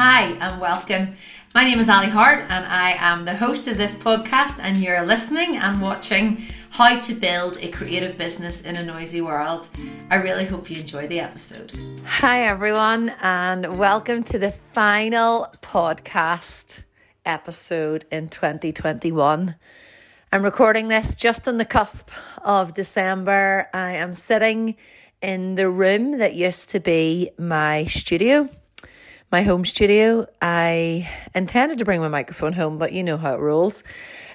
Hi, and welcome. My name is Allie Hart, and I am the host of this podcast. And you're listening and watching How to Build a Creative Business in a Noisy World. I really hope you enjoy the episode. Hi, everyone, and welcome to the final podcast episode in 2021. I'm recording this just on the cusp of December. I am sitting in the room that used to be my studio my home studio. I intended to bring my microphone home, but you know how it rolls.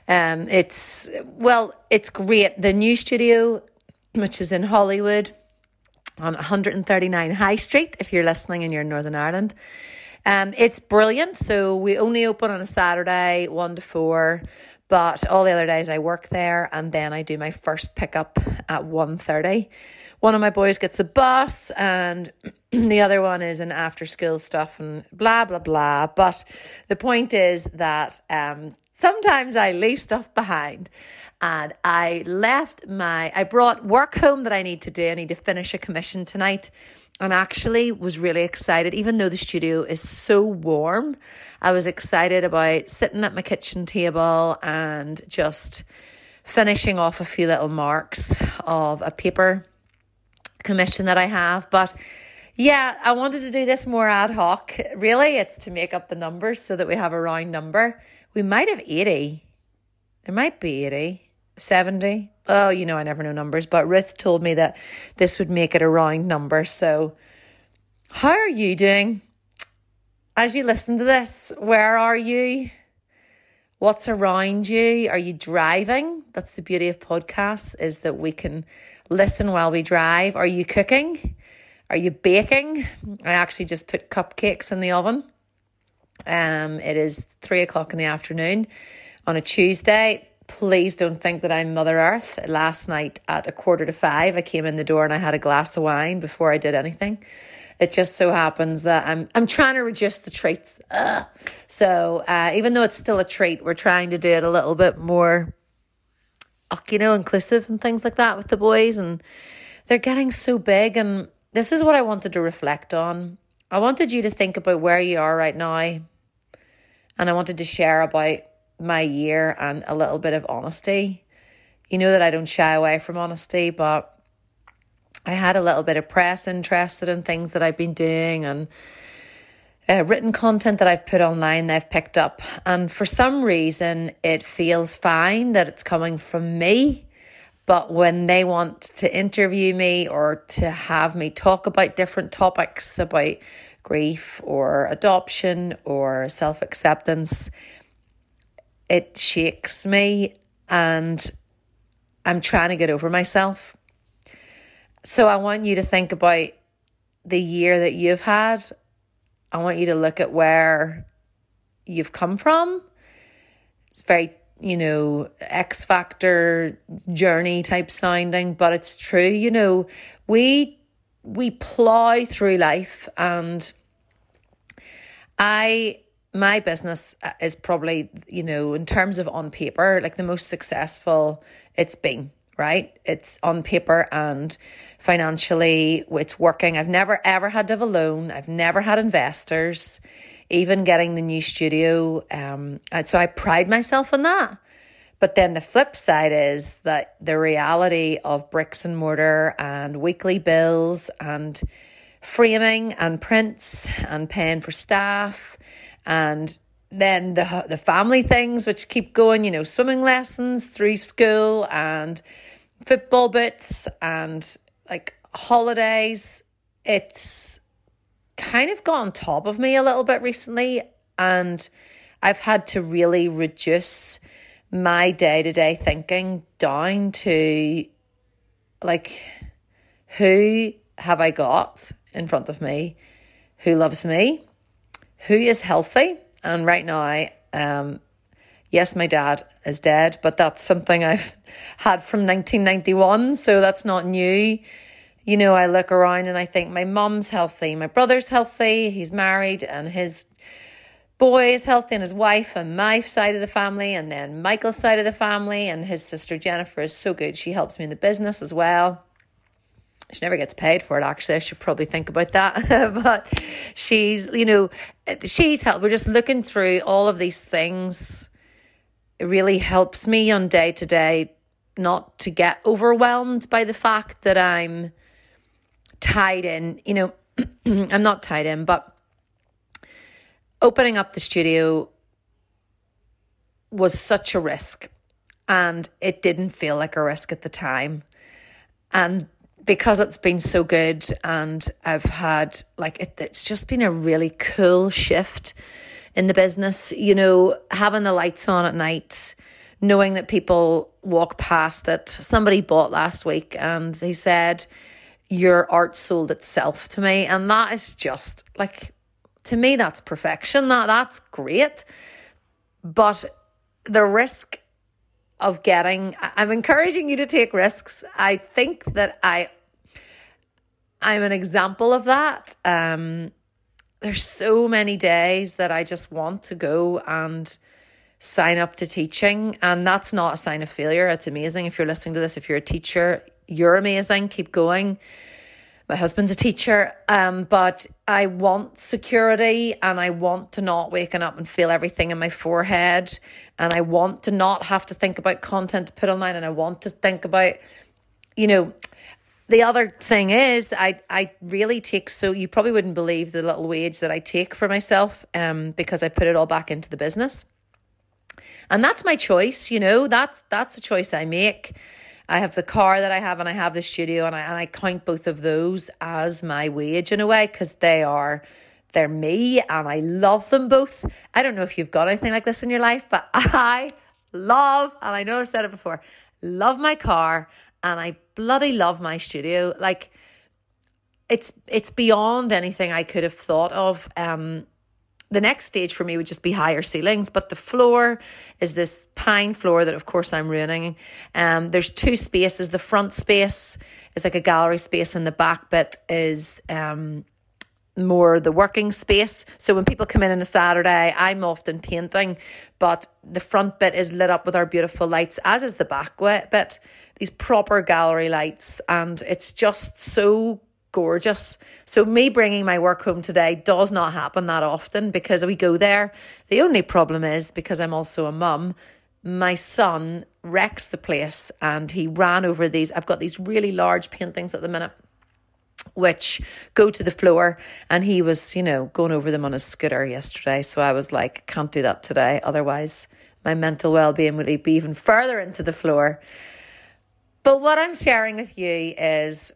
Um, it's well, it's great. The new studio, which is in Holywood on 139 High Street, if you're listening and you're in Northern Ireland. Um, it's brilliant. So we only open on a Saturday, one to four. But all the other days I work there and then I do my first pickup at 1.30. One of my boys gets a bus and the other one is an after school stuff and blah blah blah. But the point is that um, sometimes I leave stuff behind and I left my I brought work home that I need to do. I need to finish a commission tonight and actually was really excited even though the studio is so warm i was excited about sitting at my kitchen table and just finishing off a few little marks of a paper commission that i have. But yeah i wanted to do this more ad hoc. Really it's to make up the numbers so that we have a round number. We might have 80 there might be 80 70 oh, you know, I never know numbers, but Ruth told me that this would make it a round number. So, how are you doing? As you listen to this, where are you? What's around you? Are you driving? That's the beauty of podcasts is that we can listen while we drive. Are you cooking? Are you baking? I actually just put cupcakes in the oven. Um, it is three o'clock in the afternoon on a Tuesday please don't think that I'm Mother Earth. Last night at a quarter to five, I came in the door and I had a glass of wine before I did anything. It just so happens that I'm I'm trying to reduce the treats. Ugh. So uh, even though it's still a treat, we're trying to do it a little bit more, you know, inclusive and things like that with the boys. And they're getting so big. And this is what I wanted to reflect on. I wanted you to think about where you are right now, and I wanted to share about my year and a little bit of honesty. You know that I don't shy away from honesty, but I had a little bit of press interested in things that I've been doing and uh, written content that I've put online, they've picked up. And for some reason, it feels fine that it's coming from me. But when they want to interview me or to have me talk about different topics about grief or adoption or self acceptance, it shakes me and I'm trying to get over myself. So I want you to think about the year that you've had. I want you to look at where you've come from. It's very, you know, X Factor journey type sounding, but it's true. You know, we we plow through life and I my business uh, is probably, you know, in terms of on paper, like the most successful it's been, right? It's on paper and financially, it's working. I've never ever had to have a loan, I've never had investors, even getting the new studio. Um, and so I pride myself on that. But then the flip side is that the reality of bricks and mortar and weekly bills and framing and prints and paying for staff and then the the family things which keep going, you know, swimming lessons through school and football bits and like holidays. It's kind of got on top of me a little bit recently and I've had to really reduce my day-to-day thinking down to like who have I got in front of me who loves me who is healthy. And right now, um, yes, my dad is dead, but that's something I've had from 1991. So that's not new. You know, I look around and I think my mum's healthy, my brother's healthy, he's married, and his boy is healthy, and his wife, and my side of the family, and then Michael's side of the family, and his sister Jennifer is so good. She helps me in the business as well. She never gets paid for it actually. I should probably think about that. But she's you know she's helped. We're just looking through all of these things. It really helps me on day to day not to get overwhelmed by the fact that i'm tied in you know i'm not tied in but opening up the studio was such a risk and it didn't feel like a risk at the time. And because it's been so good and I've had like it, it's just been a really cool shift in the business. You know, having the lights on at night, knowing that people walk past it. Somebody bought last week and they said, Your art sold itself to me. And that is just like to me, that's perfection. That that's great. But the risk of getting I'm encouraging you to take risks. I think that I I'm an example of that. Um there's so many days that I just want to go and sign up to teaching and that's not a sign of failure. It's amazing if you're listening to this if you're a teacher, you're amazing, keep going my husband's a teacher, um, but I want security and I want to not waking up and feel everything in my forehead. And I want to not have to think about content to put online. And I want to think about, you know, the other thing is I, I really take so you probably wouldn't believe the little wage that I take for myself um because I put it all back into the business. And that's my choice, you know, that's that's the choice I make. I have the car that I have and I have the studio and I and I count both of those as my wage in a way because they are they're me and I love them both. I don't know if you've got anything like this in your life, but I love and I know I've said it before, love my car and I bloody love my studio. Like it's it's beyond anything I could have thought of. Um the next stage for me would just be higher ceilings, but the floor is this pine floor that, of course, I'm ruining. Um, there's two spaces. The front space is like a gallery space, and the back bit is um, more the working space. So when people come in on a Saturday, I'm often painting, but the front bit is lit up with our beautiful lights, as is the back bit. These proper gallery lights, and it's just so gorgeous. So me bringing my work home today does not happen that often because we go there. The only problem is because I'm also a mum, my son wrecks the place and he ran over these. I've got these really large paintings at the minute which go to the floor and he was, you know, going over them on his scooter yesterday. So I was like, can't do that today. Otherwise, my mental well-being would be even further into the floor. But what I'm sharing with you is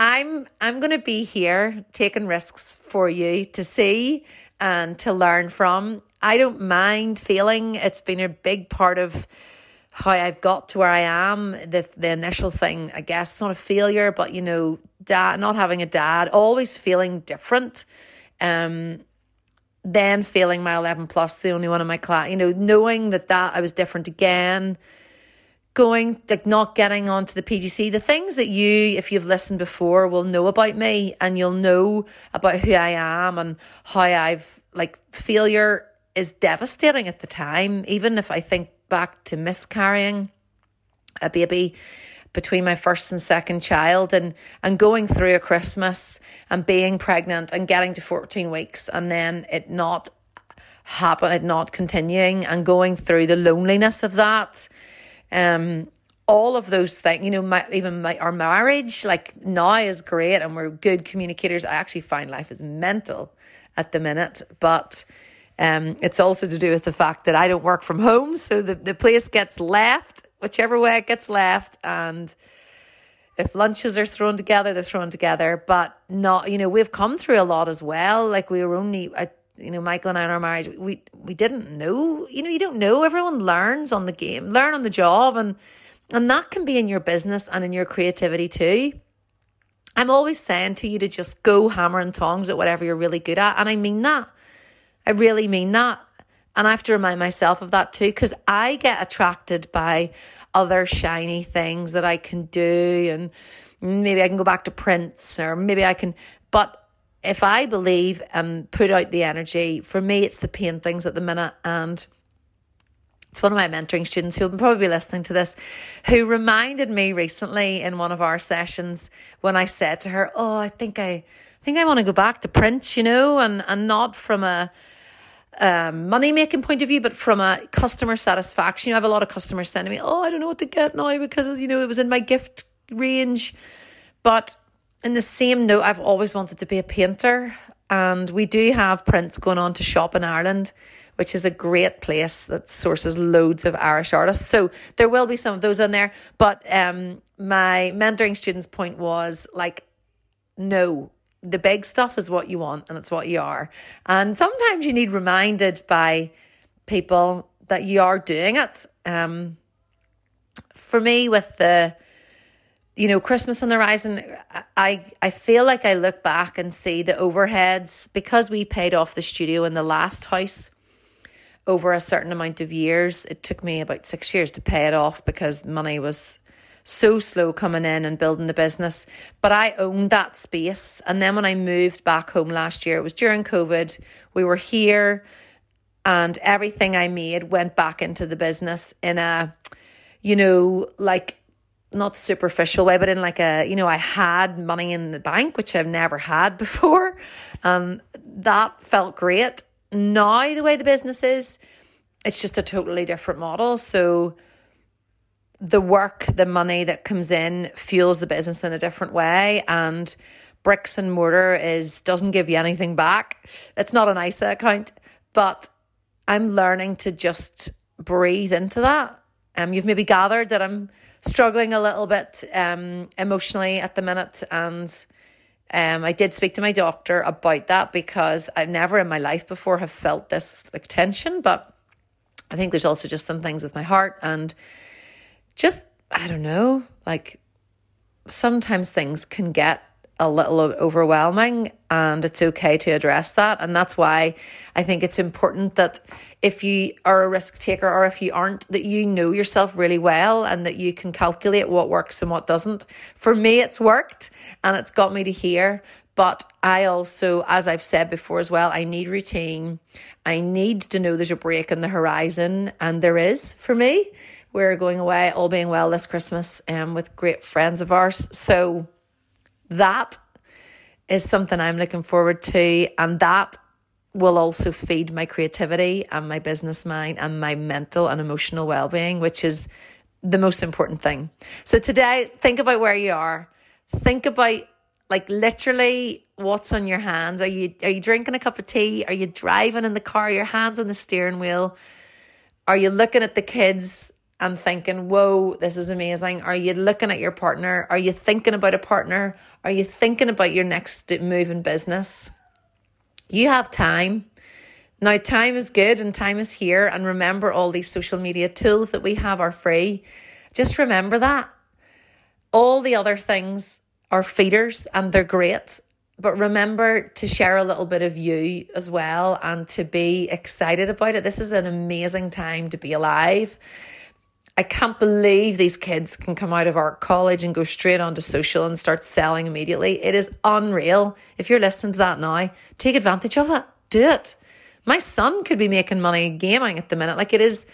I'm I'm going to be here taking risks for you to see and to learn from. I don't mind failing. it's been a big part of how I've got to where I am. The the initial thing, I guess, it's not a failure, but you know, dad not having a dad, always feeling different. Um then feeling my 11 plus the only one in my class, you know, knowing that that I was different again going like not getting onto the PGC, the things that you, if you've listened before, will know about me and you'll know about who I am and how I've like failure is devastating at the time. Even if I think back to miscarrying a baby between my first and second child and and going through a Christmas and being pregnant and getting to 14 weeks and then it not happen it not continuing and going through the loneliness of that um, all of those things, you know, my, even my, our marriage, like now is great and we're good communicators. I actually find life is mental at the minute, but um, it's also to do with the fact that I don't work from home. So the, the place gets left, whichever way it gets left. And if lunches are thrown together, they're thrown together, but not, you know, we've come through a lot as well. Like we were only, I you know, Michael and I in our marriage, we we didn't know. You know, you don't know. Everyone learns on the game, learn on the job, and and that can be in your business and in your creativity too. I'm always saying to you to just go hammer and tongs at whatever you're really good at, and I mean that. I really mean that. And I have to remind myself of that too, because I get attracted by other shiny things that I can do, and maybe I can go back to prints, or maybe I can. But if I believe and put out the energy, for me, it's the paintings at the minute. And it's one of my mentoring students who will probably be listening to this, who reminded me recently in one of our sessions when I said to her, "Oh, I think I, I think I want to go back to print, you know, and and not from a um, money making point of view, but from a customer satisfaction. You know, I have a lot of customers sending me, "Oh, I don't know what to get now because you know it was in my gift range," but in the same note, I've always wanted to be a painter, and we do have prints going on to shop in Ireland which is a great place that sources loads of Irish artists. So there will be some of those in there. But um, my mentoring students' point was like, no, the big stuff is what you want and it's what you are. And sometimes you need reminded by people that you are doing it. Um, for me, with the you know, Christmas on the horizon, I, I feel like I look back and see the overheads because we paid off the studio in the last house over a certain amount of years. It took me about six years to pay it off because money was so slow coming in and building the business. But I owned that space. And then when I moved back home last year, it was during COVID. We were here and everything I made went back into the business in a, you know, like not superficial way, but in like a, you know, I had money in the bank, which I've never had before. Um, that felt great now the way the business is, it's just a totally different model. So the work, the money that comes in fuels the business in a different way and bricks and mortar is doesn't give you anything back. It's not an ISA account, but I'm learning to just breathe into that. Um you've maybe gathered that I'm struggling a little bit um emotionally at the minute. And um, I did speak to my doctor about that because I've never in my life before have felt this like tension, but I think there's also just some things with my heart and just I don't know, like sometimes things can get a little overwhelming and it's okay to address that. And that's why I think it's important that if you are a risk taker or if you aren't that you know yourself really well and that you can calculate what works and what doesn't. For me it's worked and it's got me to here. But I also as I've said before as well I need routine. I need to know there's a break in the horizon and there is for me. We're going away all being well this Christmas um, with great friends of ours. So that is something I'm looking forward to. And that will also feed my creativity and my business mind and my mental and emotional well being, which is the most important thing. So today, think about where you are. Think about like literally what's on your hands. Are you are you drinking a cup of tea? Are you driving in the car? Your hands on the steering wheel? Are you looking at the kids and thinking, whoa, this is amazing? Are you looking at your partner? Are you thinking about a partner? Are you thinking about your next move in business? You have time. Now, time is good and time is here. And remember, all these social media tools that we have are free. Just remember that. All the other things are feeders and they're great. But remember to share a little bit of you as well and to be excited about it. This is an amazing time to be alive. I can't believe these kids can come out of art college and go straight onto social and start selling immediately. It is unreal. If you're listening to that now, take advantage of it. Do it. My son could be making money gaming at the minute. Like it is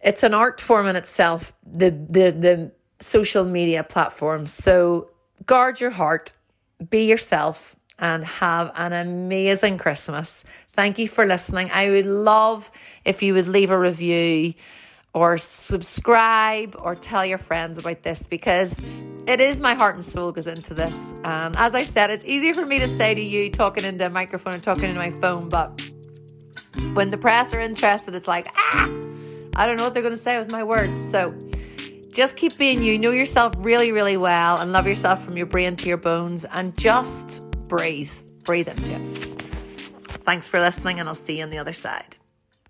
it's an art form in itself, the the the social media platforms. So guard your heart, be yourself, and have an amazing Christmas. Thank you for listening. I would love if you would leave a review or subscribe or tell your friends about this because it is my heart and soul goes into this. And as I said, it's easier for me to say to you talking into a microphone and talking into my phone, but when the press are interested, it's like, ah, I don't know what they're going to say with my words. So just keep being you. Know yourself really, really well and love yourself from your brain to your bones and just breathe. Breathe into it. Thanks for listening, and I'll see you on the other side.